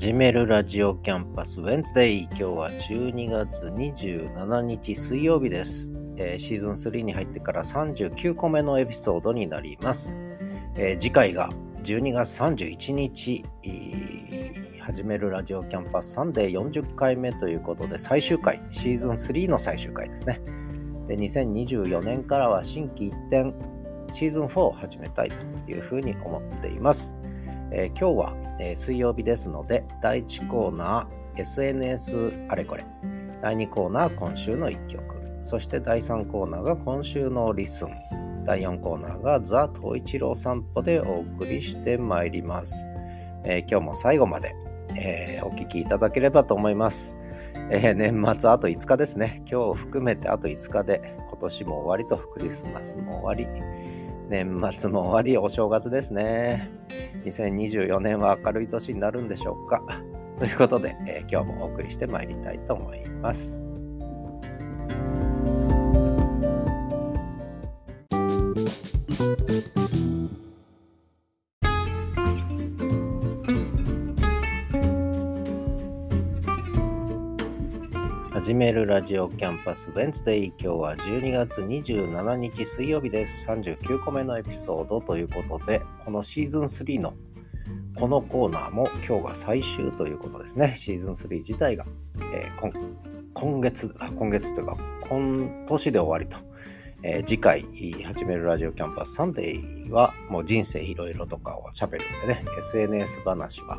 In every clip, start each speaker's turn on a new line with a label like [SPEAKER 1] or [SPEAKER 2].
[SPEAKER 1] 始めるラジオキャンパス Wednesday。今日は12月27日水曜日です、えーシーズン3に入ってから39個目のエピソードになります、えー次回が12月31日、始めるラジオキャンパスサンデー40回目ということで最終回。シーズン3の最終回ですね。で2024年からは心機一転シーズン4を始めたいというふうに思っています。えー今日は、えー水曜日ですので、第1コーナー、SNS あれこれ。第2コーナー、今週の1曲。そして第3コーナーが今週の LISTEN。第4コーナーがザ・東一郎散歩でお送りしてまいります。えー今日も最後まで、えお聞きいただければと思います。え年末あと5日ですね。今日を含めてあと5日で今年も終わりとクリスマスも終わり。年末も終わり、お正月ですね。2024年は明るい年になるんでしょうか。ということで、えー今日もお送りしてまいりたいと思います。めるラジオキャンパスベンツデイ。今日は12月27日水曜日です。39個目のエピソードということでこのシーズン3のこのコーナーも今日が最終ということですね。シーズン3自体が、えー今月あ今月というか今年で終わりと、えー次回始めるラジオキャンパスサンデーはもう人生いろいろとかを喋るんでね。SNS 話は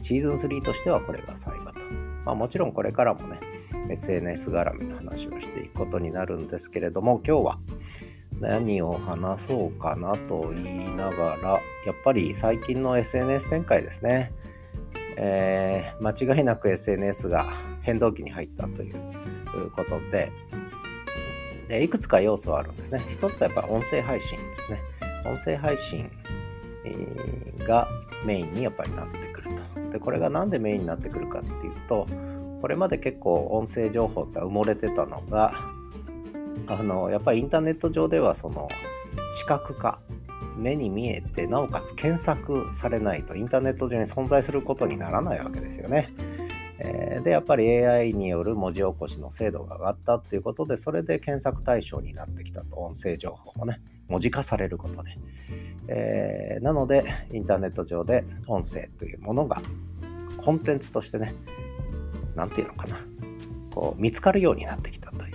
[SPEAKER 1] シーズン3としてはこれが最後と。まあもちろんこれからもね SNS 絡みの話をしていくことになるんですけれども今日は何を話そうかなと言いながらやっぱり最近の SNS 展開ですね、えー間違いなく SNS が変動期に入ったということででいくつか要素はあるんですね。一つはやっぱ音声配信ですね。音声配信がメインにやっぱりなってくると。でこれがなんでメインになってくるかっていうとこれまで結構音声情報って埋もれてたのがあのやっぱりインターネット上ではその視覚化目に見えてなおかつ検索されないとインターネット上に存在することにならないわけですよね。えーでやっぱり AI による文字起こしの精度が上がったっていうことでそれで検索対象になってきたと音声情報もね文字化されることで、えーなのでインターネット上で音声というものがコンテンツとしてねなんていうのかな、こう見つかるようになってきたとい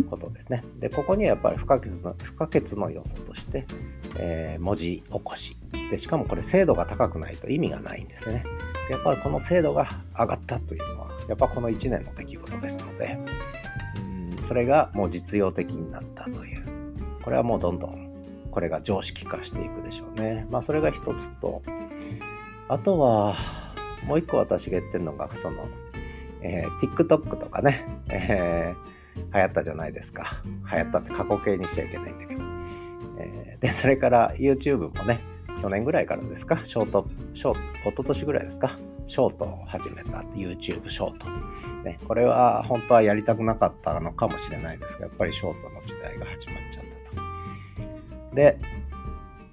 [SPEAKER 1] うことですね。で、ここにはやっぱり不可欠の不可欠の要素として、えー文字起こしで。しかもこれ精度が高くないと意味がないんですね。やっぱりこの精度が上がったというのは、やっぱこの1年の出来事ですので、うんそれがもう実用的になったという。これはもうどんどんこれが常識化していくでしょうね。まあそれが一つと、あとは、もう一個私が言ってるのが、その、えー TikTok とかね、えー流行ったじゃないですか。流行ったって過去形にしちゃいけないんだけど。えーで、それから YouTube もね、去年ぐらいからですか、ショート、ショート、一昨年ぐらいですか、ショートを始めた YouTube ショート。ね、これは本当はやりたくなかったのかもしれないですが、やっぱりショートの時代が始まっちゃったと。で、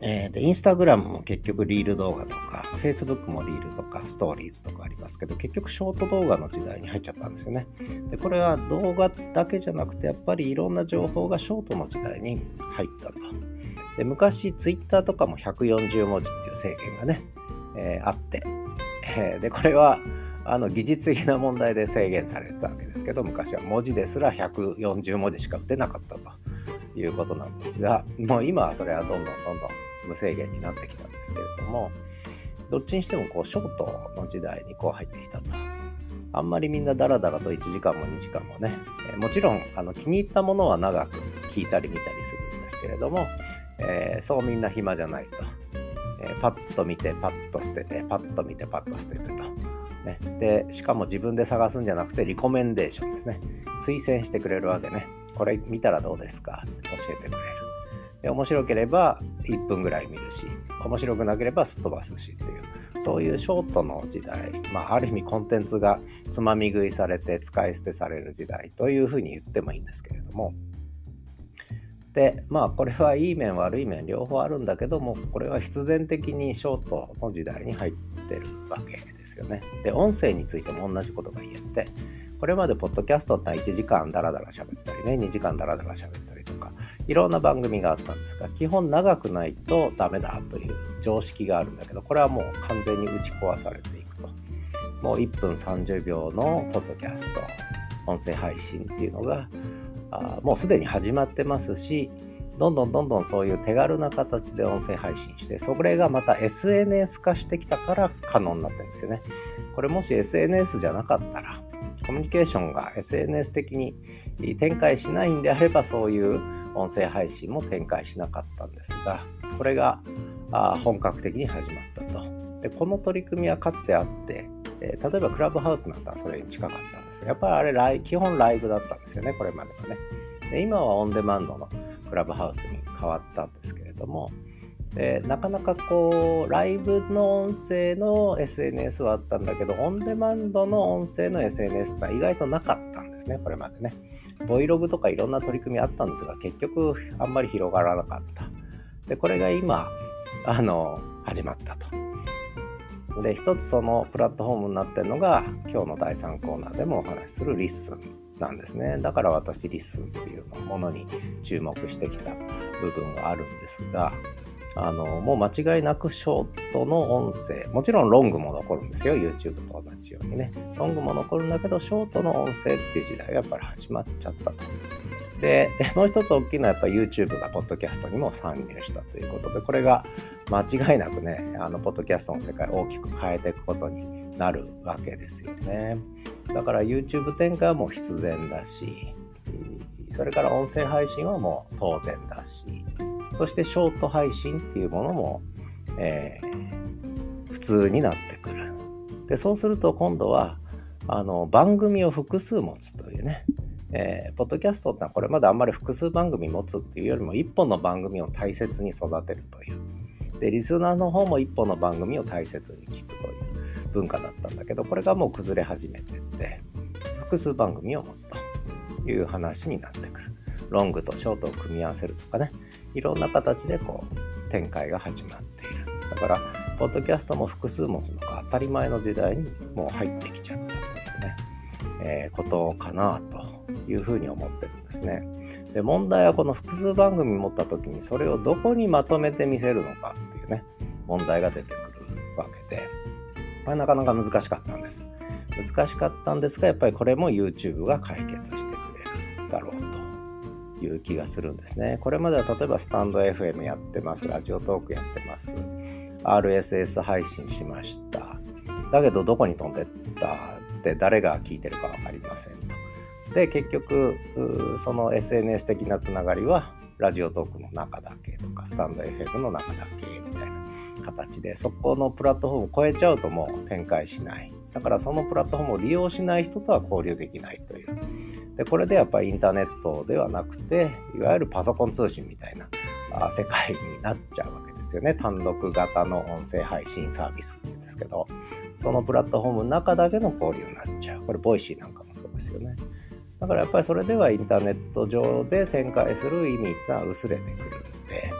[SPEAKER 1] えーで、インスタグラムも結局リール動画とか、Facebook もリールとか、ストーリーズとかありますけど、結局ショート動画の時代に入っちゃったんですよね。で、これは動画だけじゃなくて、やっぱりいろんな情報がショートの時代に入ったと。で、昔 Twitter とかも140文字っていう制限がね、えーあって、えーで、これは、あの技術的な問題で制限されてたわけですけど昔は文字ですら140文字しか打てなかったということなんですがもう今はそれはどんどんどんどん無制限になってきたんですけれどもどっちにしてもこうショートの時代にこう入ってきたと。あんまりみんなダラダラと1時間も2時間もね、えもちろんあの気に入ったものは長く聞いたり見たりするんですけれども、えーそうみんな暇じゃないと。えーパッと見てパッと捨ててパッと見てパッと捨ててと。ね、でしかも自分で探すんじゃなくてリコメンデーションですね推薦してくれるわけねこれ見たらどうですか？って教えてくれるで面白ければ1分ぐらい見るし面白くなければすっ飛ばすしっていうそういうショートの時代、まあ、ある意味コンテンツがつまみ食いされて使い捨てされる時代というふうに言ってもいいんですけれどもでまあこれはいい面悪い面両方あるんだけどもこれは必然的にショートの時代に入ってるわけですよね。で音声についても同じことが言えてこれまでポッドキャストって1時間ダラダラ喋ったりね2時間ダラダラ喋ったりとかいろんな番組があったんですが基本長くないとダメだという常識があるんだけどこれはもう完全に打ち壊されていくともう1分30秒のポッドキャスト音声配信っていうのがあもうすでに始まってますしどんどんどんどんそういう手軽な形で音声配信して、それがまた SNS 化してきたから可能になってるんですよね。これもし SNS じゃなかったら、コミュニケーションが SNS 的に展開しないんであれば、そういう音声配信も展開しなかったんですが、これが本格的に始まったと。で、この取り組みはかつてあって、え、例えばクラブハウスなんかそれに近かったんですやっぱりあれライ、基本ライブだったんですよね、これまではね。で今はオンデマンドのクラブハウスに変わったんですけれども、でなかなかこうライブの音声の SNS はあったんだけどオンデマンドの音声の SNS って意外となかったんですねこれまでね。Vlog とかいろんな取り組みあったんですが結局あんまり広がらなかった。でこれが今あの始まったと。で一つそのプラットフォームになってるのが今日の第3コーナーでもお話しする LISTENなんですね。だから私 LISTEN っていうものに注目してきた部分があるんですが、あの、もう間違いなくショートの音声、もちろんロングも残るんですよ。YouTube と同じようにね。ロングも残るんだけど、ショートの音声っていう時代がやっぱり始まっちゃったと。で、で もう一つ大きいのはやっぱり YouTube がポッドキャストにも参入したということで、これが間違いなくね、あの、ポッドキャストの世界を大きく変えていくことになるわけですよね。だから YouTube 展開はもう必然だし、それから音声配信はもう当然だし、そしてショート配信っていうものも、えー、普通になってくる。で、そうすると今度は、あの、番組を複数持つというね、えー、ポッドキャストってのはこれまであんまり複数番組持つっていうよりも一本の番組を大切に育てるという。で、リスナーの方も一本の番組を大切に聞くという文化だったんだけど、これがもう崩れ始めてって、複数番組を持つという話になってくる。ロングとショートを組み合わせるとかね、いろんな形でこう展開が始まっている。だから、ポッドキャストも複数持つのが当たり前の時代にもう入ってきちゃったというね、えー、ことかなというふうに思ってるんですね。で、問題はこの複数番組持った時にそれをどこにまとめてみせるのかっていうね、問題が出てくるわけで、これなかなか難しかったんです。難しかったんですが、やっぱりこれも YouTube が解決してくれるだろうという気がするんですね。これまでは例えばスタンド FM やってます、ラジオトークやってます、RSS 配信しました。だけどどこに飛んでったって誰が聞いてるか分かりませんと。で、結局、その SNS 的なつながりはラジオトークの中だけとか、スタンド FM の中だけみたいな形で、そこのプラットフォームを超えちゃうともう展開しない。だからそのプラットフォームを利用しない人とは交流できないという。で、これでやっぱりインターネットではなくて、いわゆるパソコン通信みたいな世界になっちゃうわけですよね。単独型の音声配信サービスって言うんですけど、そのプラットフォームの中だけの交流になっちゃう。これ、 Voicy なんかもそうですよね。だからやっぱりそれではインターネット上で展開する意味ってのは薄れてくるんで、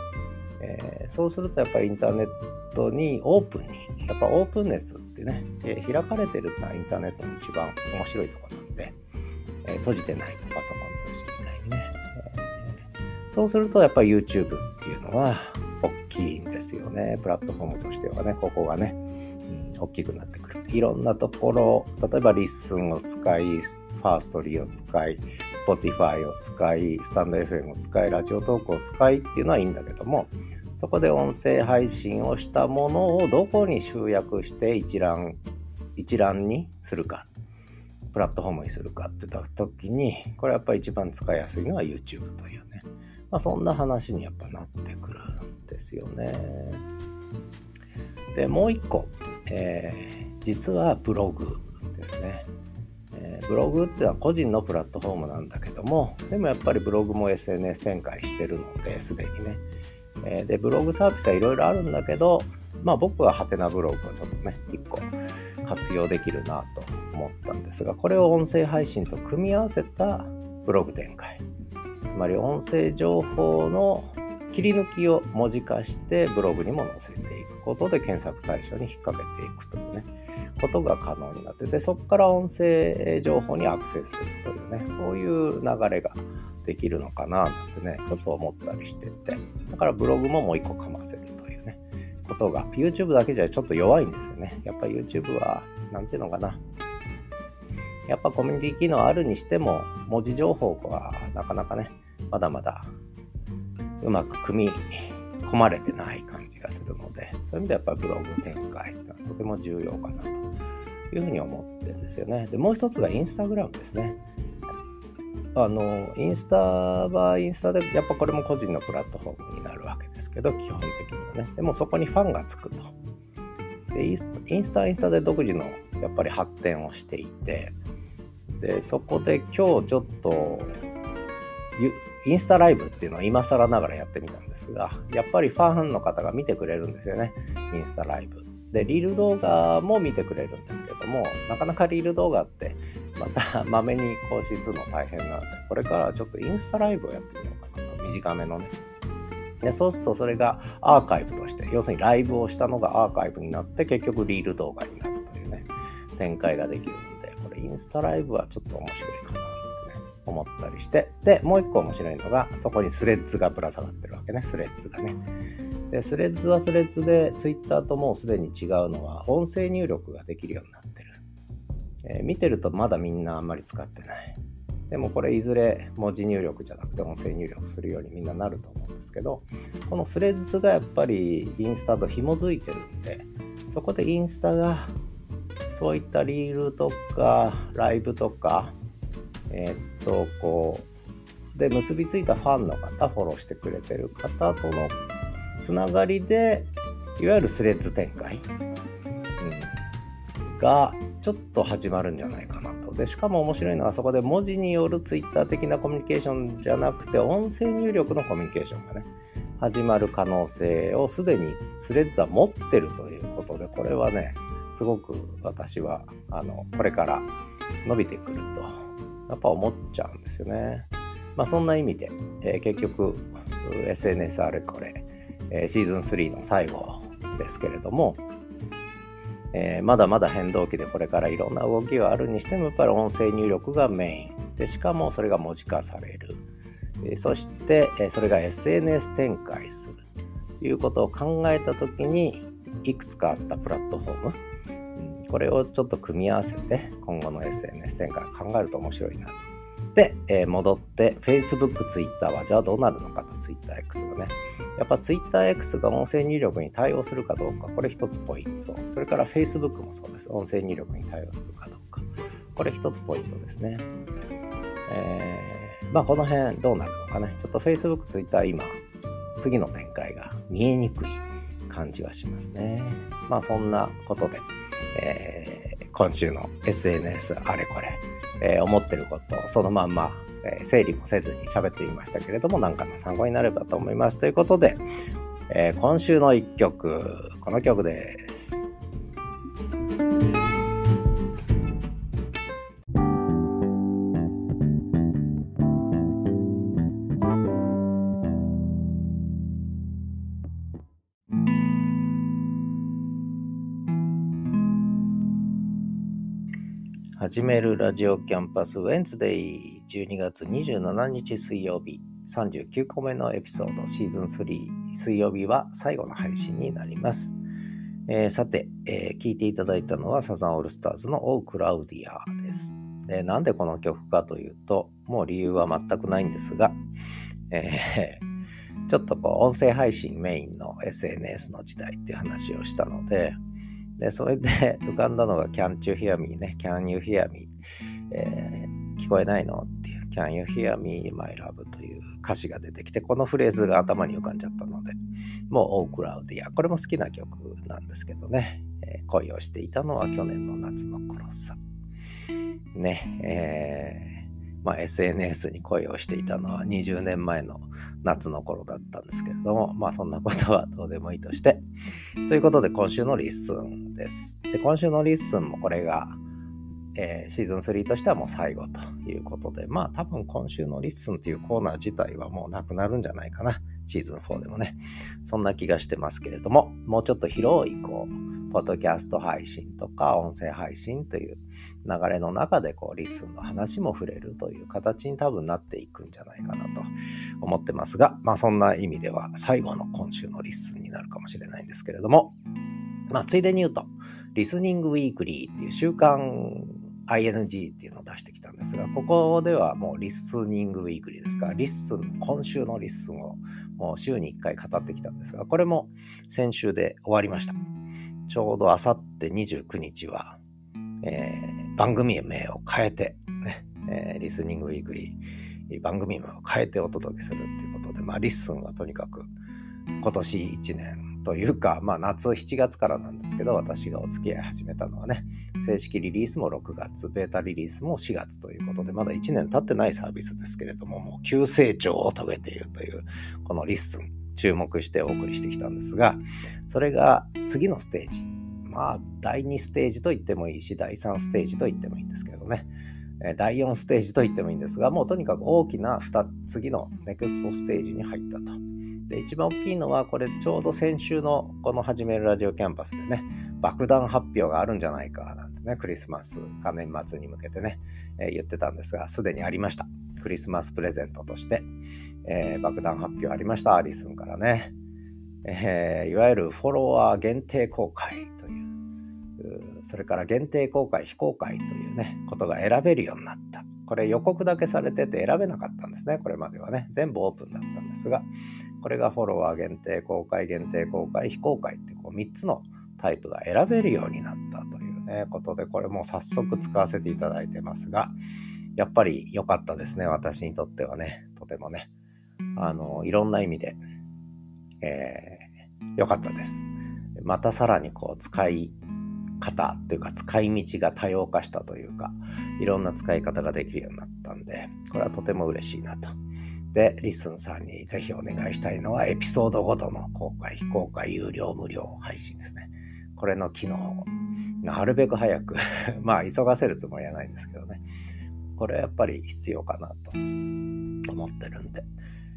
[SPEAKER 1] えー、そうするとやっぱりインターネットにオープンに、やっぱ openness ってね、えー、開かれてるのはインターネットの一番面白いとこなんで、えー、閉じてないとパソコン通信みたいにね、えー、そうするとやっぱり YouTube っていうのは大きいんですよね。プラットフォームとしてはね、ここがね、うん、大きくなってくる。いろんなところ、例えばリッスンを使い、 Firstory を使い、Spotify を使い、 stand.fm を使い、ラジオトークを使いっていうのはいいんだけども、そこで音声配信をしたものをどこに集約して一覧、一覧にするか、プラットフォームにするかって言った時に、これやっぱり一番使いやすいのは YouTube というね。まあそんな話にやっぱなってくるんですよね。で、もう一個、えー、実はブログですね。えー、ブログっていうのは個人のプラットフォームなんだけども、でもやっぱりブログも SNS 展開してるので、すでにね。え、で、ブログサービスはいろいろあるんだけど、まあ僕はハテナブログをちょっとね、一個活用できるなと思ったんですが、これを音声配信と組み合わせたブログ展開。つまり音声情報の切り抜きを文字化してブログにも載せていくことで検索対象に引っ掛けていくというね、ことが可能になってで、そこから音声情報にアクセスするというね、こういう流れができるのかななんてね、ちょっと思ったりしてて、だからブログももう一個かませると、ことが、YouTube だけじゃちょっと弱いんですよね。やっぱ YouTube は、なんていうのかな、やっぱコミュニティ機能あるにしても、文字情報はなかなかね、まだまだうまく組み込まれてない感じがするので、そういう意味でやっぱりブログ展開ってのはとても重要かなというふうに思ってるんですよね。で、もう一つがインスタグラムですね。あの、インスタはインスタで、やっぱこれも個人のプラットフォームになるですけど、基本的にはね。でもそこにファンがつくと。で、インスタインスタで独自のやっぱり発展をしていて、で、そこで今日ちょっとインスタライブっていうのは今更ながらやってみたんですが、やっぱりファンの方が見てくれるんですよね。インスタライブ。で、リール動画も見てくれるんですけども、なかなかリール動画ってまた まめに更新するの大変なので、これからちょっとインスタライブをやってみようかなと。短めのね。でそうするとそれがアーカイブとして、要するにライブをしたのがアーカイブになって結局リール動画になるというね、展開ができるので、これインスタライブはちょっと面白いかなってね。思ったりして、で、もう一個面白いのが、そこにスレッズがぶら下がってるわけね、スレッズがね。で、スレッズはスレッズで、ツイッターともうすでに違うのは、音声入力ができるようになってる。えー、見てるとまだみんなあんまり使ってない。でもこれいずれ文字入力じゃなくて音声入力するようにみんななると思うんですけど、このスレッズがやっぱりインスタと紐づいてるんで、そこでインスタがそういったリールとかライブとかえー、っと、こう、で、結びついたファンの方、フォローしてくれてる方とのつながりで、いわゆるスレッズ展開、うん、が、ちょっと始まるんじゃないかなと。で、しかも面白いのは、そこで文字によるツイッター的なコミュニケーションじゃなくて、音声入力のコミュニケーションがね、始まる可能性をすでにスレッズは持ってるということで、これはね、すごく私は、あの、これから伸びてくるとやっぱ思っちゃうんですよね。まあそんな意味で、えー、結局 SNS あれこれ、えー、シーズン3の最後ですけれども、えー、まだまだ変動期でこれからいろんな動きがあるにしてもやっぱり音声入力がメイン。でしかもそれが文字化される、えー、そして、えー、それが SNS 展開するということを考えた時にいくつかあったプラットフォーム。これをちょっと組み合わせて今後の SNS 展開を考えると面白いなと。で、えー、戻って Facebook、Twitter はじゃあどうなるのかと TwitterX がね。やっぱ TwitterX が音声入力に対応するかどうか、これ一つポイント。それから Facebook もそうです。音声入力に対応するかどうか。これ一つポイントですね。えー、まあこの辺どうなるのかね。ちょっと Facebook、Twitter 今、次の展開が見えにくい感じはしますね。まあそんなことで。えー、今週の SNS あれこれ、えー、思ってることをそのまんま、えー、整理もせずに喋ってみましたけれども、何かの参考になればと思います。ということで、え今週の一曲、この曲です。始めるラジオキャンパス Wednesday 12月27日水曜日39個目のエピソードシーズン3水曜日は最後の配信になります。えー、さて、えー、聞いていただいたのはサザンオールスターズの Oh!クラウディアです。でなんでこの曲かというと、もう理由は全くないんですが、えー、ちょっとこう音声配信メインの SNS の時代っていう話をしたので、で、それで 浮かんだのが Can't you hear me ね。Can you hear me? えー、聞こえないの？っていう Can you hear me, my love? という歌詞が出てきて、このフレーズが頭に浮かんじゃったので、もうオークラウディア。これも好きな曲なんですけどね。えー、恋をしていたのは去年の夏の頃さ。ね、えーまあ、SNS に恋をしていたのは20年前の夏の頃だったんですけれども、まあそんなことはどうでもいいとして。ということで今週のリッスンです。で、今週のリッスンもこれが、えー、シーズン3としてはもう最後ということで、まあ多分今週のリッスンっていうコーナー自体はもうなくなるんじゃないかな。シーズン4でもね。そんな気がしてますけれども、もうちょっと広い、こう、ポッドキャスト配信とか音声配信という流れの中で、こう、リッスンの話も触れるという形に多分なっていくんじゃないかなと思ってますが、まあそんな意味では最後の今週のリッスンになるかもしれないんですけれども、まあついでに言うと、リスニングウィークリーっていう週刊 ING っていうのを出してきたんですが、ここではもうリスニングウィークリーですから、リッスン、今週のリッスンをもう週に1回語ってきたんですが、これも先週で終わりました。ちょうどあさって29日は、えー、番組名を変えて、ね、えー、リスニングウィークリー、番組名を変えてお届けするっていうことで、まあ、リッスンはとにかく今年1年というか、まあ夏7月からなんですけど、私がお付き合い始めたのはね、正式リリースも6月、ベータリリースも4月ということで、まだ1年経ってないサービスですけれども、もう急成長を遂げているという、このリッスン、注目してお送りしてきたんですが、それが次のステージ。まあ、第2ステージと言ってもいいし、第3ステージと言ってもいいんですけどね。第4ステージと言ってもいいんですが、もうとにかく大きな2次のネクストステージに入ったと。で、一番大きいのは、これちょうど先週のこの始めるラジオキャンパスでね、爆弾発表があるんじゃないかなんてね、クリスマスか年末に向けてね、えー、言ってたんですが、すでにありました。クリスマスプレゼントとして、えー、爆弾発表ありました、リスンからね。えー、いわゆるフォロワー限定公開という、それから限定公開、非公開というね、ことが選べるようになった。これ予告だけされてて選べなかったんですね、これまではね。全部オープンだったんですが、これがフォロワー限定、公開限定、公開、非公開ってこう3つのタイプが選べるようになったというね、ことで、これも早速使わせていただいてますが、やっぱり良かったですね、私にとってはね、とてもね。あの、いろんな意味で、えー、良かったです。またさらにこう、使い方というか、使い道が多様化したというか、いろんな使い方ができるようになったんで、これはとても嬉しいなと。で、リッスンさんにぜひお願いしたいのは、エピソードごとの公開、非公開、有料、無料配信ですね。これの機能を、なるべく早く まあ、急がせるつもりはないんですけどね。これやっぱり必要かなと思ってるんで、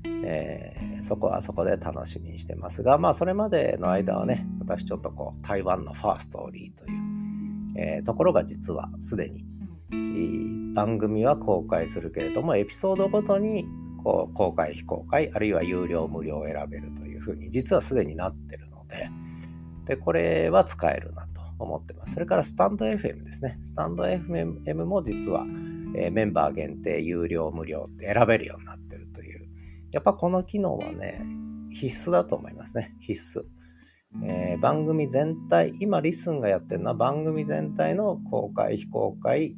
[SPEAKER 1] えー、そこはそこで楽しみにしてますが、まあ、それまでの間はね、私ちょっとこう、台湾のファーストーリーという、えー、ところが実はすでに、番組は公開するけれども、エピソードごとにこう公開非公開あるいは有料無料を選べるというふうに実はすでになってるのででこれは使えるなと思ってます。それからスタンド FM ですね。スタンド FM も実は、えー、メンバー限定有料無料って選べるようになってやっぱこの機能はね必須だと思いますね必須えー、番組全体、今リスンがやってるのは番組全体の公開、非公開、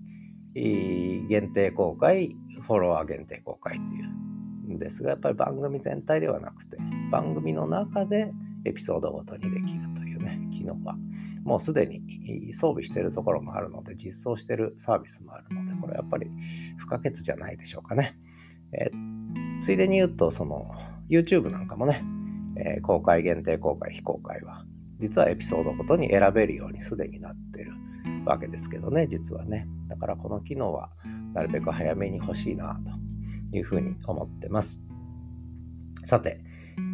[SPEAKER 1] 限定公開、フォロワー限定公開っていうんですが、やっぱり番組全体ではなくて、番組の中でエピソードごとにできるというね、機能は、もうすでに装備しているところもあるので、実装しているサービスもあるので、これやっぱり不可欠じゃないでしょうかね。えー、ついでに言うと、その、YouTube なんかもね、えー、公開限定公開非公開は、実はエピソードごとに選べるようにすでになってるわけですけどね、実はね。だからこの機能はなるべく早めに欲しいなというふうに思ってます。さて、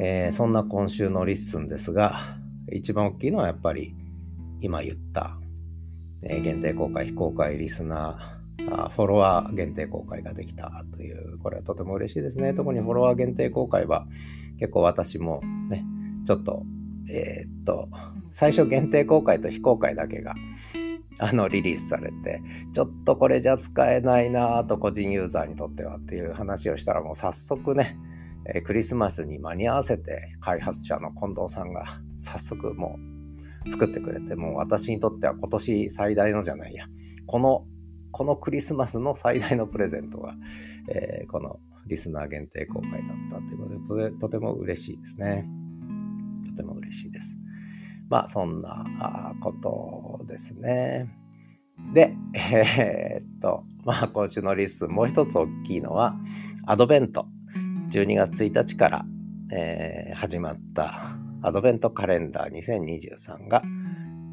[SPEAKER 1] えー、そんな今週のリッスンですが、一番大きいのはやっぱり今言った、えー、限定公開、非公開リスナー、フォロワー限定公開ができたという、これはとても嬉しいですね。特にフォロワー限定公開は結構私もね、ちょっと、えー、っと、最初限定公開と非公開だけがあの、リリースされて、ちょっとこれじゃ使えないなと個人ユーザーにとってはっていう話をしたらもう早速ね、えー、クリスマスに間に合わせて開発者の近藤さんが早速もう作ってくれて、もう私にとっては今年最大のじゃないや、この、このクリスマスの最大のプレゼントが、えー、このリスナー限定公開だったということで、とても嬉しいですね。とても嬉しいです。まあ、そんなことですね。で、えー、っと、まあ、今週のリス、もう一つ大きいのは、アドベント。12月1日から、えー、始まったアドベントカレンダー2023が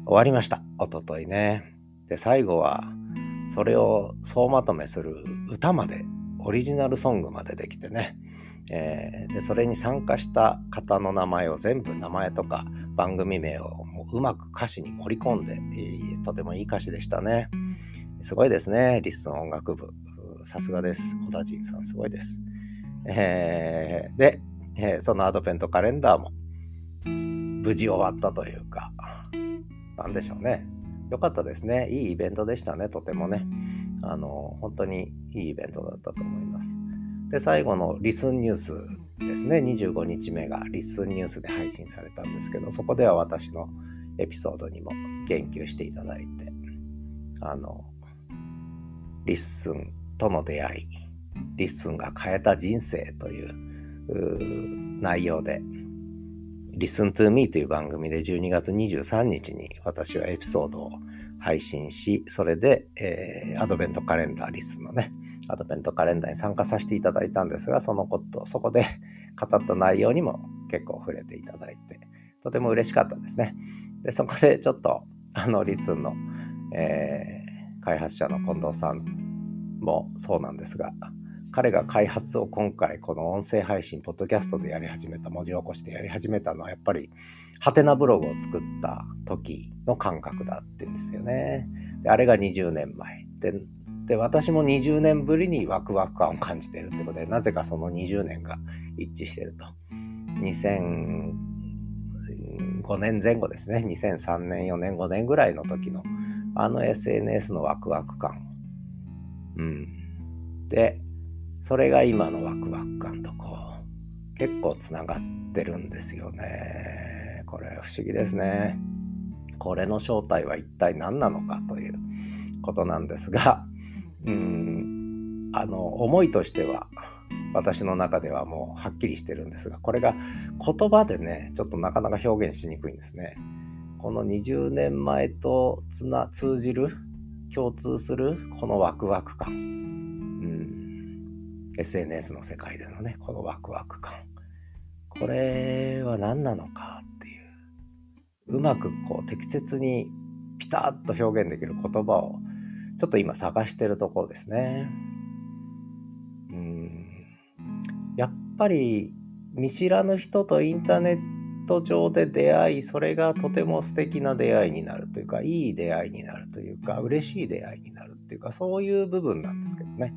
[SPEAKER 1] 終わりました。おとといね。で、最後は、それを総まとめする歌までオリジナルソングまでできてね、えー、でそれに参加した方の名前を全部名前とか番組名をもううまく歌詞に盛り込んで、えー、とてもいい歌詞でしたね。すごいですね。リッスン音楽部。さすがです。小田陣さんすごいです、えー、で、えそのアドベントカレンダーも無事終わったというかなんでしょうね。良かったですね。いいイベントでしたねとてもね。あの本当にいいイベントだったと思います。で、最後のリスンニュースですね。25日目がリスンニュースで配信されたんですけど、そこでは私のエピソードにも言及していただいて、あの、リッスンとの出会い、リッスンが変えた人生という内容で、Listen to Me という番組で12月23日に私はエピソードを配信し、それで、えー、アドベントカレンダーリスンのね、アドベントカレンダーに参加させていただいたんですが、そのこと、そこで 語った内容にも結構触れていただいて、とても嬉しかったですね。で、そこでちょっと、あの、リスンの、えー、開発者の近藤さんもそうなんですが、彼が開発を今回この音声配信、ポッドキャストでやり始めた、文字起こしでやり始めたのはやっぱり、ハテナブログを作った時の感覚だって言うんですよね。であれが20年前。で、で、私も20年ぶりにワクワク感を感じているということで、なぜかその20年が一致してると。2005年前後ですね。2003年、4年、5年ぐらいの時の、あの SNS のワクワク感。うん。で、それが今のワクワク感とこう、結構つながってるんですよね。これ不思議ですね。これの正体は一体何なのかということなんですが、うんあの思いとしては私の中ではもうはっきりしてるんですがこれが言葉でねちょっとなかなか表現しにくいんですね。この20年前とつな通じる共通するこのワクワク感、うん、SNS の世界でのねこのワクワク感これは何なのかっていううまくこう適切にピタッと表現できる言葉をちょっと今探してるところですね。うん。やっぱり見知らぬ人とインターネット上で出会い、それがとても素敵な出会いになるというか、いい出会いになるというか、嬉しい出会いになるっていうか、そういう部分なんですけどね。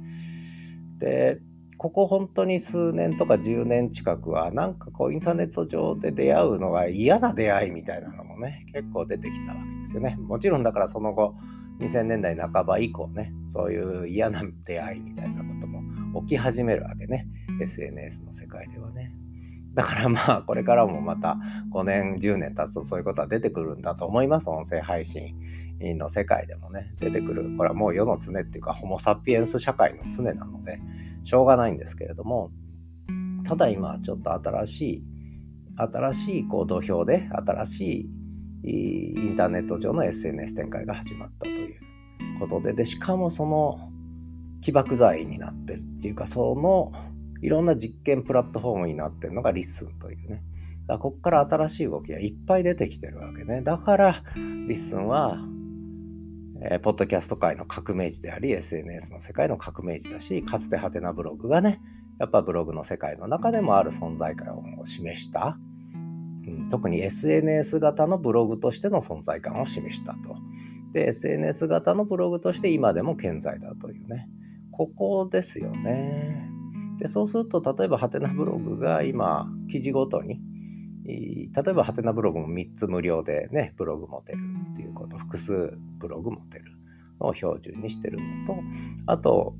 [SPEAKER 1] で、ここ本当に数年とか10年近くは、なんかこうインターネット上で出会うのが嫌な出会いみたいなのもね、結構出てきたわけですよね。もちろんだからその後、2000年代半ば以降ね、そういう嫌な出会いみたいなことも起き始めるわけね。SNS の世界ではね。だからまあ、これからもまた5年、10年経つとそういうことは出てくるんだと思います。音声配信の世界でもね、出てくる。これはもう世の常っていうか、ホモ・サピエンス社会の常なので、しょうがないんですけれども、ただ今、ちょっと新しい、新しいこう土俵で、新しいインターネット上の SNS 展開が始まったということで、で、しかもその起爆剤になってるっていうか、そのいろんな実験プラットフォームになってるのがリッスンというね。だからここから新しい動きがいっぱい出てきてるわけね。だから、リッスンは、えー、ポッドキャスト界の革命児であり、SNS の世界の革命児だし、かつてはてなブログがね、やっぱブログの世界の中でもある存在感を示したうん特に SNS 型のブログとしての存在感を示したと。で、SNS 型のブログとして今でも健在だというね。ここですよね。で、そうすると、例えばハテナブログが今、記事ごとに、例えばハテナブログも3つ無料でね、ブログ持てるっていうこと、複数ブログ持てるのを標準にしてるのと、あと、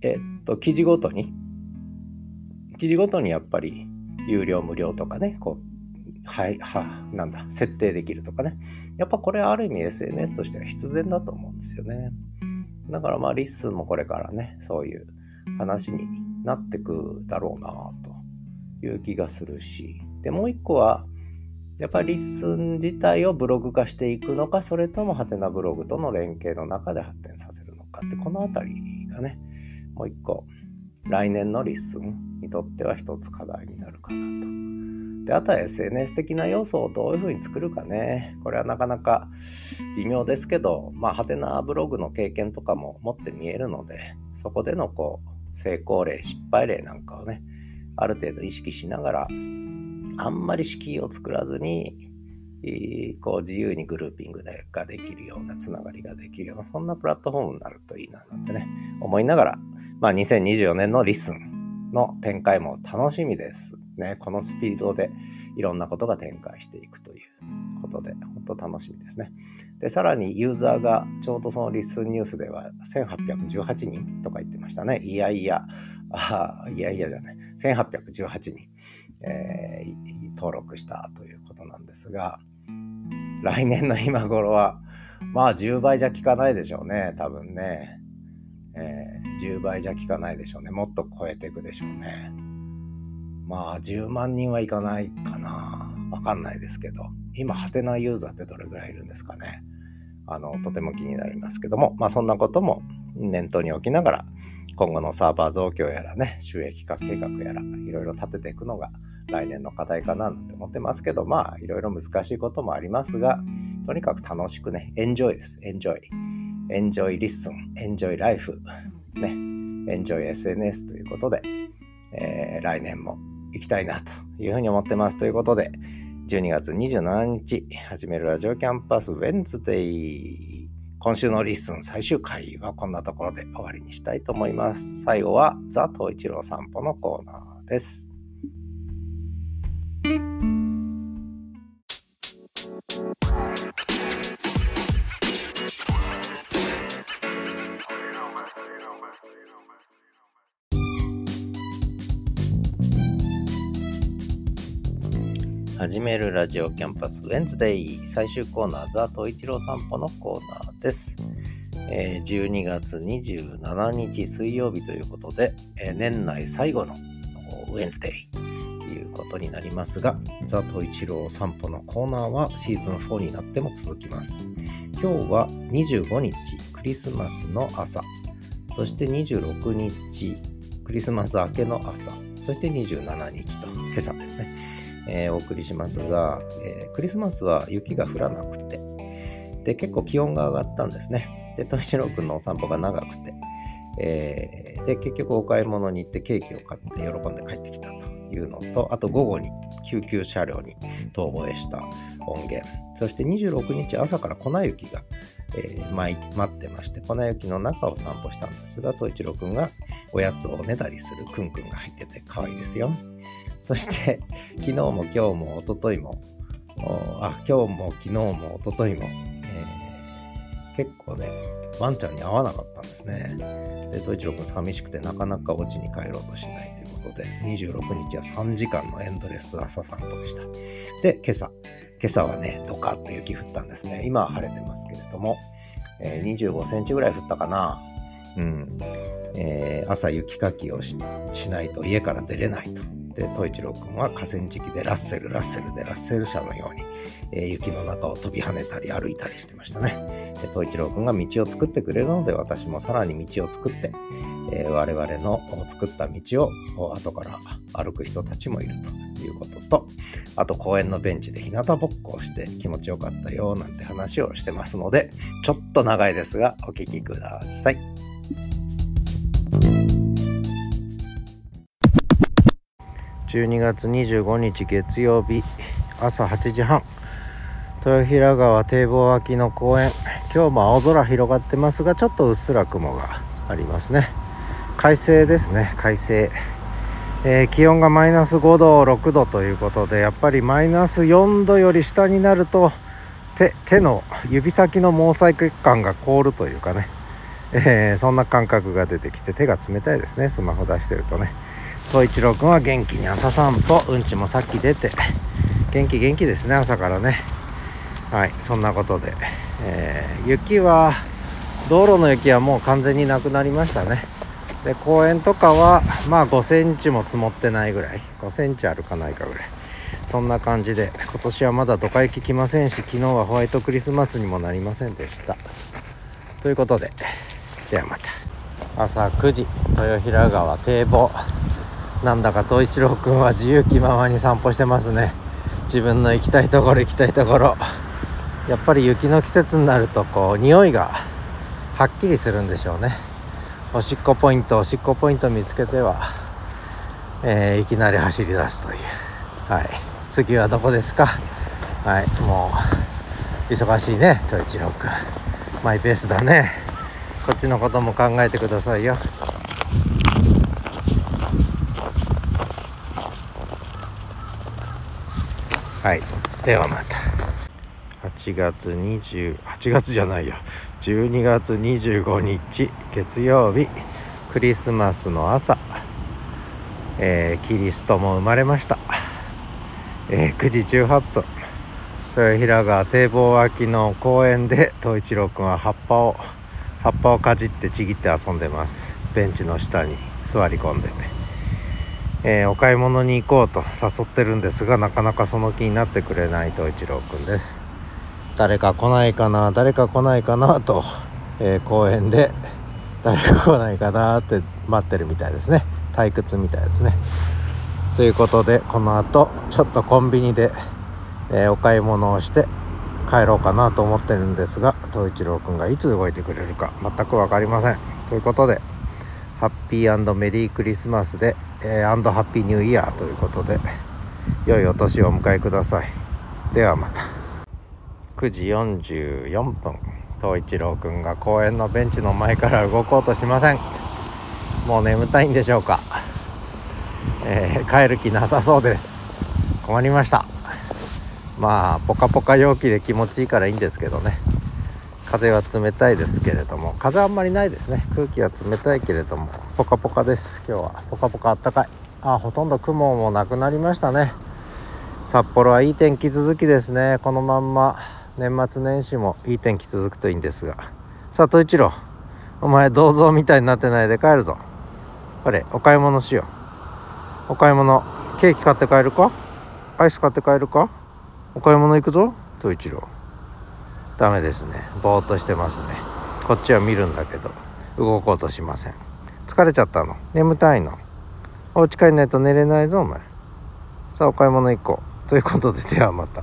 [SPEAKER 1] えっと、記事ごとに、記事ごとにやっぱり有料無料とかね、こうはい、は、なんだ、設定できるとかね。やっぱこれある意味 SNS としては必然だと思うんですよね。だからまあリッスンもこれからね、そういう話になってくだろうなという気がするし。で、もう一個は、やっぱりリッスン自体をブログ化していくのか、それともはてなブログとの連携の中で発展させるのかって、このあたりがね、もう一個、来年のリッスンにとっては一つ課題になるかなと。であとは SNS 的な要素をどういうふうに作るかねこれはなかなか微妙ですけどまあはてなブログの経験とかも持って見えるのでそこでのこう成功例失敗例なんかをねある程度意識しながらあんまり敷居を作らずにこう自由にグルーピングができるようなつながりができるようなそんなプラットフォームになるといいななんてね思いながらまあ2024年のリスンの展開も楽しみですね。このスピードでいろんなことが展開していくということで本当楽しみですね。でさらにユーザーがちょうどそのリッスンニュースでは1818人とか言ってましたねいやいやあいやいやじゃない1818人、えー、登録したということなんですが来年の今頃は、まあ10倍じゃ効かないでしょうね、多分ね。えー、10倍じゃ効かないでしょうね。もっと超えていくでしょうね。まあ10万人はいかないかな。わかんないですけど。今、ハテナユーザーってどれぐらいいるんですかね。あの、とても気になりますけども、まあそんなことも念頭に置きながら、今後のサーバー増強やらね、収益化計画やら、いろいろ立てていくのが来年の課題かななんて思ってますけど、まあ、いろいろ難しいこともありますが、とにかく楽しくね、エンジョイです。エンジョイ。エンジョイリッスン、エンジョイライフ、ね、エンジョイ SNS ということで、えー、来年も行きたいなというふうに思ってます。ということで、12月27日、始めるラジオキャンパスウェンズデイ。今週のリッスン最終回はこんなところで終わりにしたいと思います。最後はザ・東一郎散歩のコーナーです。始めるラジオキャンパスウェンズデイ最終コーナーザ・東一郎散歩のコーナーです。えー、12月27日水曜日ということで、えー、年内最後のウェンズデイということになりますが、ザ・東一郎散歩のコーナーはシーズン4になっても続きます。今日は25日クリスマスの朝、そして26日クリスマス明けの朝、そして27日と今朝ですね。えー、お送りしますが、えー、クリスマスは雪が降らなくて、で、結構気温が上がったんですね。で、と一郎くんのお散歩が長くて、えー、で、結局お買い物に行ってケーキを買って喜んで帰ってきたというのと、あと午後に救急車両に逃亡した音源、そして26日朝から粉雪が、えー、待ってまして、粉雪の中を散歩したんですが、東一郎くんがおやつをおねだりするくんくんが入ってて可愛いですよ。そして 昨日も今日も一昨日もあ今日も昨日も一昨日も、えー、結構ねワンちゃんに会わなかったんですね。で統一郎君寂しくてなかなかお家に帰ろうとしないということで26日は3時間のエンドレス朝散歩でした。で今朝今朝はねドカッと雪降ったんですね。今は晴れてますけれども、えー、25センチぐらい降ったかな。うん。えー、朝雪かきをしないと家から出れないと。で統一郎君は河川敷でラッセルラッセルでラッセル車のように、えー、雪の中を飛び跳ねたり歩いたりしてましたねで統一郎君が道を作ってくれるので私もさらに道を作って、えー、我々の作った道を後から歩く人たちもいるということとあと公園のベンチで日向ぼっこをして気持ちよかったよなんて話をしてますのでちょっと長いですがお聞きください。12月25日月曜日朝8時半。豊平川堤防脇の公園。今日も青空広がってますがちょっとうっすら雲がありますね。快晴ですね快晴、えー、気温がマイナス5度6度ということでやっぱりマイナス4度より下になると手手の指先の毛細血管が凍るというかね、えー、そんな感覚が出てきて手が冷たいですねスマホ出してるとね。東一郎くんは元気に朝散歩。うんちもさっき出て。元気元気ですね朝からね。はいそんなことで、えー、雪は道路の雪はもう完全になくなりましたね。で公園とかはまあ5センチも積もってないぐらい。5センチあるかないかぐらい。そんな感じで今年はまだドカ雪来ませんし昨日はホワイトクリスマスにもなりませんでした。ということでではまた。朝9時豊平川堤防。なんだか東一郎くんは自由気ままに散歩してますね。自分の行きたいところ行きたいところ。やっぱり雪の季節になるとこう匂いがはっきりするんでしょうね。おしっこポイントおしっこポイント見つけては、えー、いきなり走り出すという。はい。次はどこですか？はい。もう忙しいね東一郎くん。マイペースだね。こっちのことも考えてくださいよ。はい。ではまた。8月28月じゃないよ12月25日月曜日。クリスマスの朝、えー、キリストも生まれました、えー、9時18分。豊平川堤防脇の公園で東一郎君は葉っぱを葉っぱをかじってちぎって遊んでます。ベンチの下に座り込んで。ねえー、お買い物に行こうと誘ってるんですがなかなかその気になってくれない東一郎くんです。誰か来ないかな誰か来ないかなと、えー、公園で 誰か来ないかなって待ってるみたいですね。退屈みたいですね。ということでこの後ちょっとコンビニで、えー、お買い物をして帰ろうかなと思ってるんですが東一郎くんがいつ動いてくれるか全く分かりません。ということでハッピーメリークリスマスで、えー、アンドハッピーニューイヤーということで良いお年をお迎えください。ではまた。9時44分東一郎くんが公園のベンチの前から動こうとしません。もう眠たいんでしょうか、えー、帰る気なさそうです。困りました。まあポカポカ陽気で気持ちいいからいいんですけどね。風は冷たいですけれども風あんまりないですね。空気は冷たいけれどもポカポカです。今日は。ポカポカあったかい。あほとんど雲もなくなりましたね。札幌はいい天気続きですね。このまんま年末年始もいい天気続くといいんですが。さあ統一郎。お前銅像みたいになってないで帰るぞ。あれお買い物しよう。お買い物ケーキ買って帰るか？アイス買って帰るか？お買い物行くぞ統一郎。ダメですね。ぼーっとしてますね。こっちは見るんだけど動こうとしません。疲れちゃったの。眠たいの。お家帰んないと寝れないぞお前。さあお買い物行こう。ということでではまた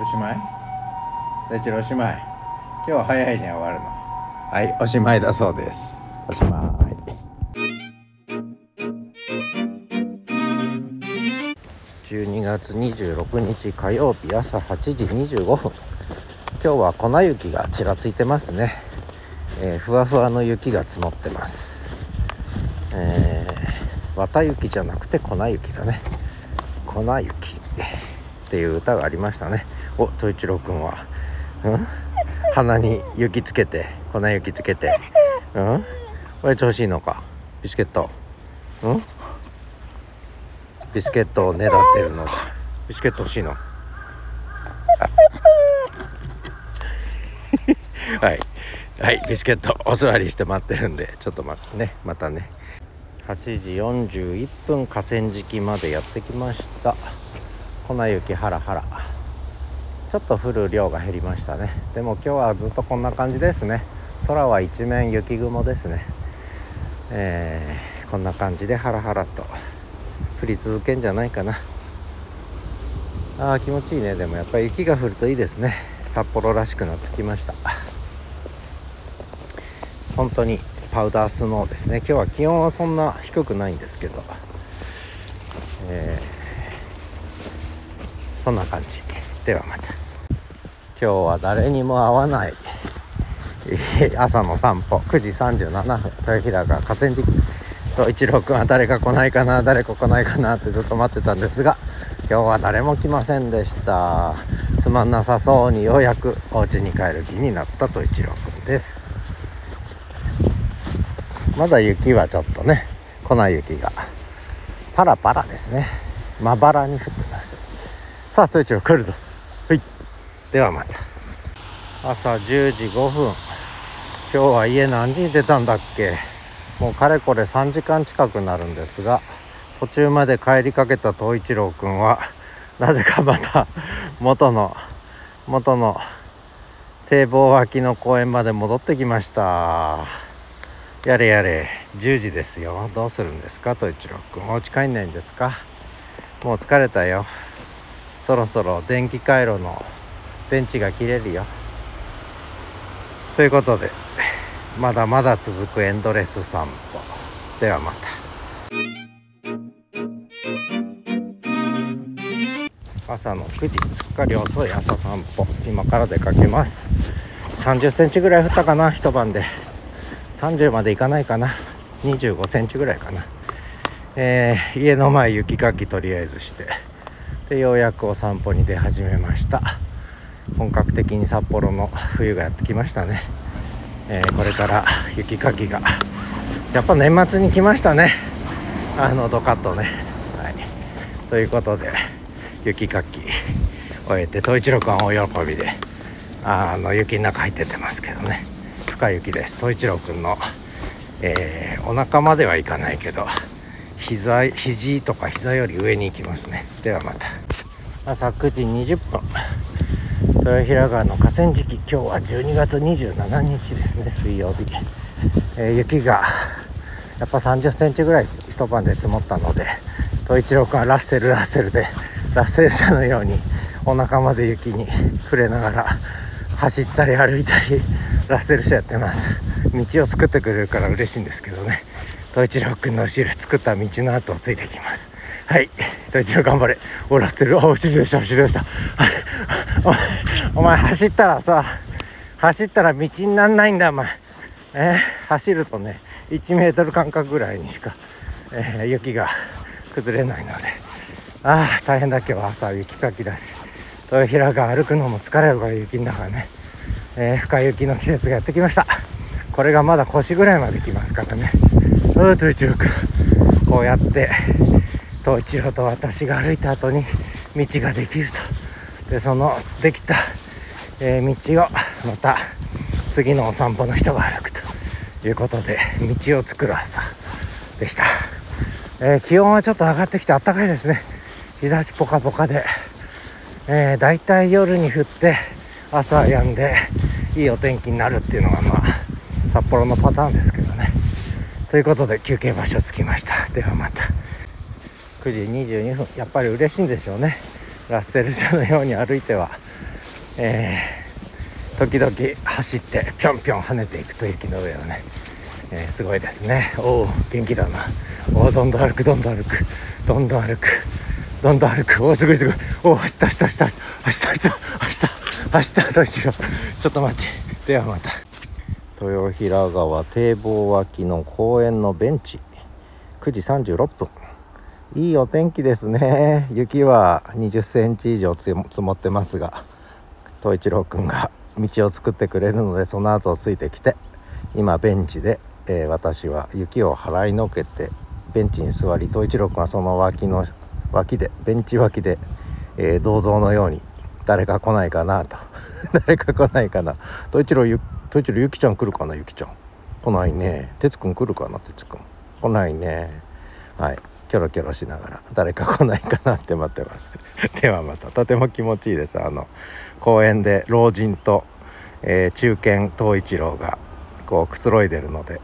[SPEAKER 1] おしまい大地おしまい今日は早いね終わるの。はいおしまいだそうです。おしまい。12月26日火曜日朝8時25分。今日は粉雪がちらついてますね、えー、ふわふわの雪が積もってます。えー、綿雪じゃなくて粉雪だね。粉雪っていう歌がありましたね。お統一郎君は、うん、鼻に雪つけて粉雪つけて。うん？おやつ欲しいのか？ビスケット。うん？ビスケットをねだってるのか？ビスケット欲しいの？はい。はい。ビスケットお座りして待ってるんでちょっと待ってね。またね。8時41分河川敷までやってきました。粉雪ハラハラ。ちょっと降る量が減りましたね。でも今日はずっとこんな感じですね。空は一面雪雲ですね。えー、こんな感じでハラハラと降り続けんじゃないかな。あー気持ちいいね。でもやっぱり雪が降るといいですね。札幌らしくなってきました。本当にパウダースノーですね。今日は気温はそんな低くないんですけど。えー、そんな感じ。ではまた。今日は誰にも会わない。朝の散歩。9時37分。豊平が河川敷と一郎君は誰か来ないかな誰か来ないかなってずっと待ってたんですが今日は誰も来ませんでした。つまんなさそうにようやくお家に帰る気になったと一郎君です。まだ雪はちょっとね粉雪が。パラパラですね。まばらに降ってます。さあ豊一郎来るぞ。ではまた。朝10時5分。今日は家何時に出たんだっけ？もうかれこれ3時間近くなるんですが途中まで帰りかけた東一郎くんはなぜかまた元の元の堤防脇の公園まで戻ってきました。やれやれ10時ですよ。どうするんですか東一郎くん？お家帰んないんですか？もう疲れたよ。そろそろ電気回路の電池が切れるよ。ということでまだまだ続くエンドレス散歩。ではまた。朝の9時すっかり遅い朝散歩。今から出かけます。30センチぐらい降ったかな一晩で。30までいかないかな。25センチぐらいかな。えー、家の前雪かきとりあえずして。でようやくお散歩に出始めました。本格的に札幌の冬がやってきましたね、えー、これから雪かきが。やっぱ年末に来ましたね。あのドカッとね。はい。ということで雪かき終えて統一郎君は大喜びであの雪の中入ってってますけどね。深雪です。統一郎君の、えー、お腹まではいかないけど膝肘とか膝より上に行きますね。ではまた。朝9時20分。豊平川の河川敷今日は12月27日ですね水曜日、えー、雪がやっぱ30センチぐらい一晩で積もったので統一郎君はラッセルラッセルでラッセル車のようにお腹まで雪に触れながら走ったり歩いたりラッセル車やってます。道を作ってくれるから嬉しいんですけどね。統一郎君の後ろ作った道の跡をついてきます。はい。統一郎頑張れ。おラッセルあ後ろでした後ろでした。お前走ったらさ走ったら道になんないんだお前。えー、走るとね1メートル間隔ぐらいにしか、えー、雪が崩れないので。ああ大変だ今日は朝雪かきだし。豊平が歩くのも疲れるから雪の中ね、えー、深雪の季節がやってきました。これがまだ腰ぐらいまで来ますからね。うーと一郎君こうやって東一郎と私が歩いた後に道ができると。でそのできた、えー、道をまた次のお散歩の人が歩くということで道を作る朝でした、えー、気温はちょっと上がってきてあったかいですね。日差しポカポカで、えー、だいたい夜に降って朝止んでいいお天気になるっていうのがまあ札幌のパターンですけどね。ということで休憩場所着きました。ではまた。9時22分。やっぱり嬉しいんでしょうね。ラッセル車のように歩いては、えー、時々走ってぴょんぴょん跳ねていくと雪の上をね、えー、すごいですね。おお元気だな。おおどんどん歩くどんどん歩く。どんどん歩く。どんどん歩く。おおすごいすごい。おお走った走った走った走った。走った走った。走った。どうしようちょっと待ってではまた。豊平川堤防脇の公園のベンチ9時36分いいお天気ですね。雪は20センチ以上積もってますが東一郎くんが道を作ってくれるのでその後ついてきて今ベンチで、えー、私は雪を払いのけてベンチに座り東一郎くんはその脇の脇でベンチ脇で、えー、銅像のように誰か来ないかなと 誰か来ないかな。東一郎ゆ東一郎ゆきちゃん来るかなゆきちゃん。来ないね。哲くん来るかな哲くん。来ないね。はい。キョロキョロしながら誰か来ないかなって待ってます。ではまたとても気持ちいいです。あの公園で老人と、えー、中堅東一郎がこうくつろいでるので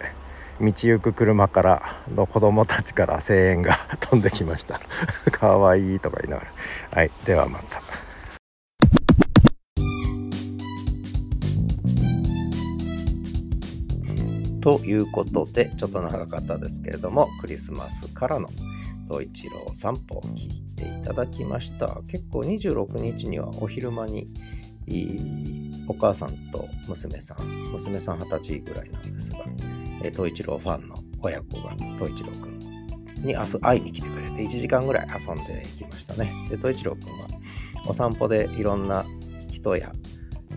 [SPEAKER 1] 道行く車からの子供たちから声援が飛んできました。かわいいとか言いながら。はいではまた。ということでちょっと長かったですけれどもクリスマスからの東一郎散歩を聞いていただきました結構26日にはお昼間にお母さんと娘さん娘さん二十歳ぐらいなんですが東一郎ファンの親子が東一郎くんに明日会いに来てくれて1時間ぐらい遊んでいきましたね。で、東一郎くんはお散歩でいろんな人や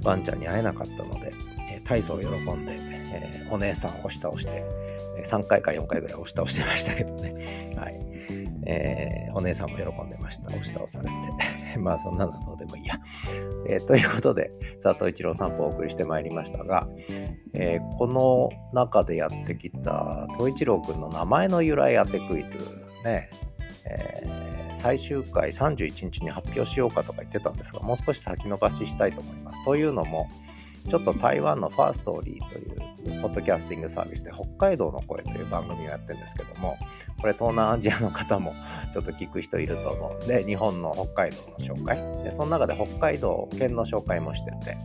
[SPEAKER 1] ワンちゃんに会えなかったので、え体操を喜んで、えー、お姉さんを押し倒して、3回か4回ぐらい押し倒してましたけどね。はい。えー、お姉さんも喜んでました。押し倒されて。まあそんなのどうでもいいや。えー、ということで、佐藤一郎散歩をお送りしてまいりましたが、えー、この中でやってきた東一郎くんの名前の由来当てクイズね、え、最終回31日に発表しようかとか言ってたんですが、もう少し先延ばししたいと思います。というのも、ちょっと台湾のファーストーリーというポッドキャスティングサービスで北海道の声という番組をやってるんですけども、これ東南アジアの方も ちょっと聞く人いると思うんで、日本の北海道の紹介。で、その中で北海道県の紹介もしてて、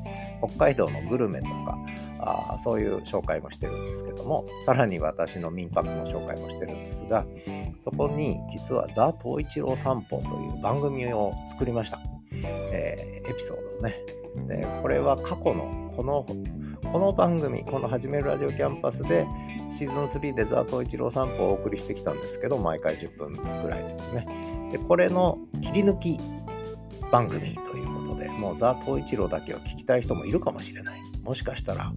[SPEAKER 1] 北海道のグルメとか、あそういう紹介もしてるんですけども、さらに私の民泊の紹介もしてるんですが、そこに実はザ・東一郎散歩という番組を作りました。えー、エピソードをね。で、これは過去のこのこの番組、この始めるラジオキャンパスでシーズン3でザ・トイチロー散歩をお送りしてきたんですけど、毎回10分ぐらいですね。で、これの切り抜き番組ということで、もうザ・トイチローだけを聞きたい人もいるかもしれない。もしかしたら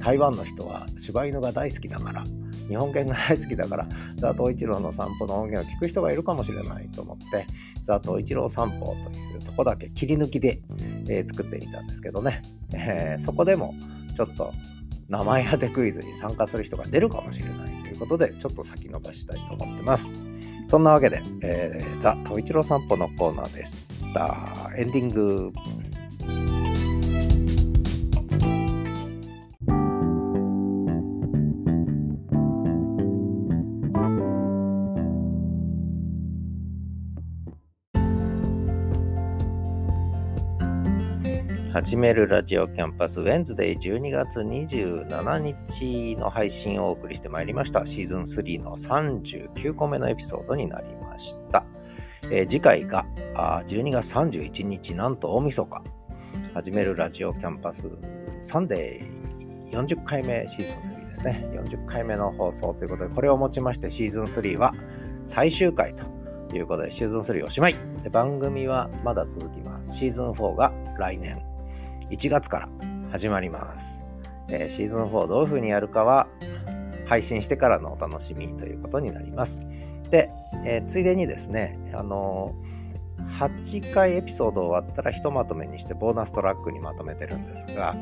[SPEAKER 1] 台湾の人は柴犬が大好きだから、日本犬が大好きだから、ザ・トウイチローの散歩の音源を聞く人がいるかもしれないと思って、ザ・トウイチロー散歩というとこだけ切り抜きで、えー、作ってみたんですけどね、えー、そこでもちょっと名前当てクイズに参加する人が出るかもしれないということで、ちょっと先延ばしたいと思ってます。そんなわけで、えー、ザ・トイチロー散歩のコーナーでした。エンディング。始めるラジオキャンパスウェンズデイ12月27日の配信をお送りしてまいりました。シーズン3の39個目のエピソードになりました。えー、次回があ12月31日、なんと大晦日。始めるラジオキャンパスサンデー40回目シーズン3ですね。40回目の放送ということで、これをもちましてシーズン3は最終回ということで、シーズン3おしまい。で番組はまだ続きます。シーズン4が来年1月から始まります。えー、シーズン4どういう風にやるかは配信してからのお楽しみということになります。で、えー、ついでにですね、あのー、8回エピソード終わったらひとまとめにしてボーナストラックにまとめてるんですが、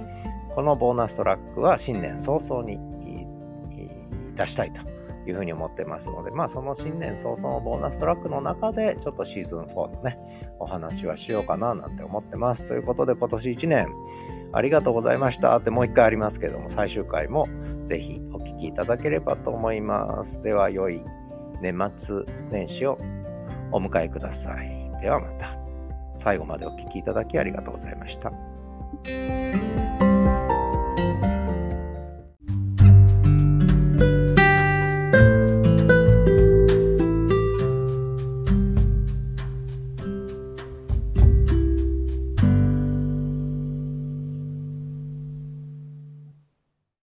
[SPEAKER 1] このボーナストラックは新年早々に出したいというふうに思ってますので、まあその新年早々のボーナストラックの中でちょっとシーズン4のね、お話はしようかななんて思ってます。ということで今年1年ありがとうございましたってもう一回ありますけども、最終回もぜひお聞きいただければと思います。では良い年末年始をお迎えください。ではまた。最後までお聴きいただきありがとうございました。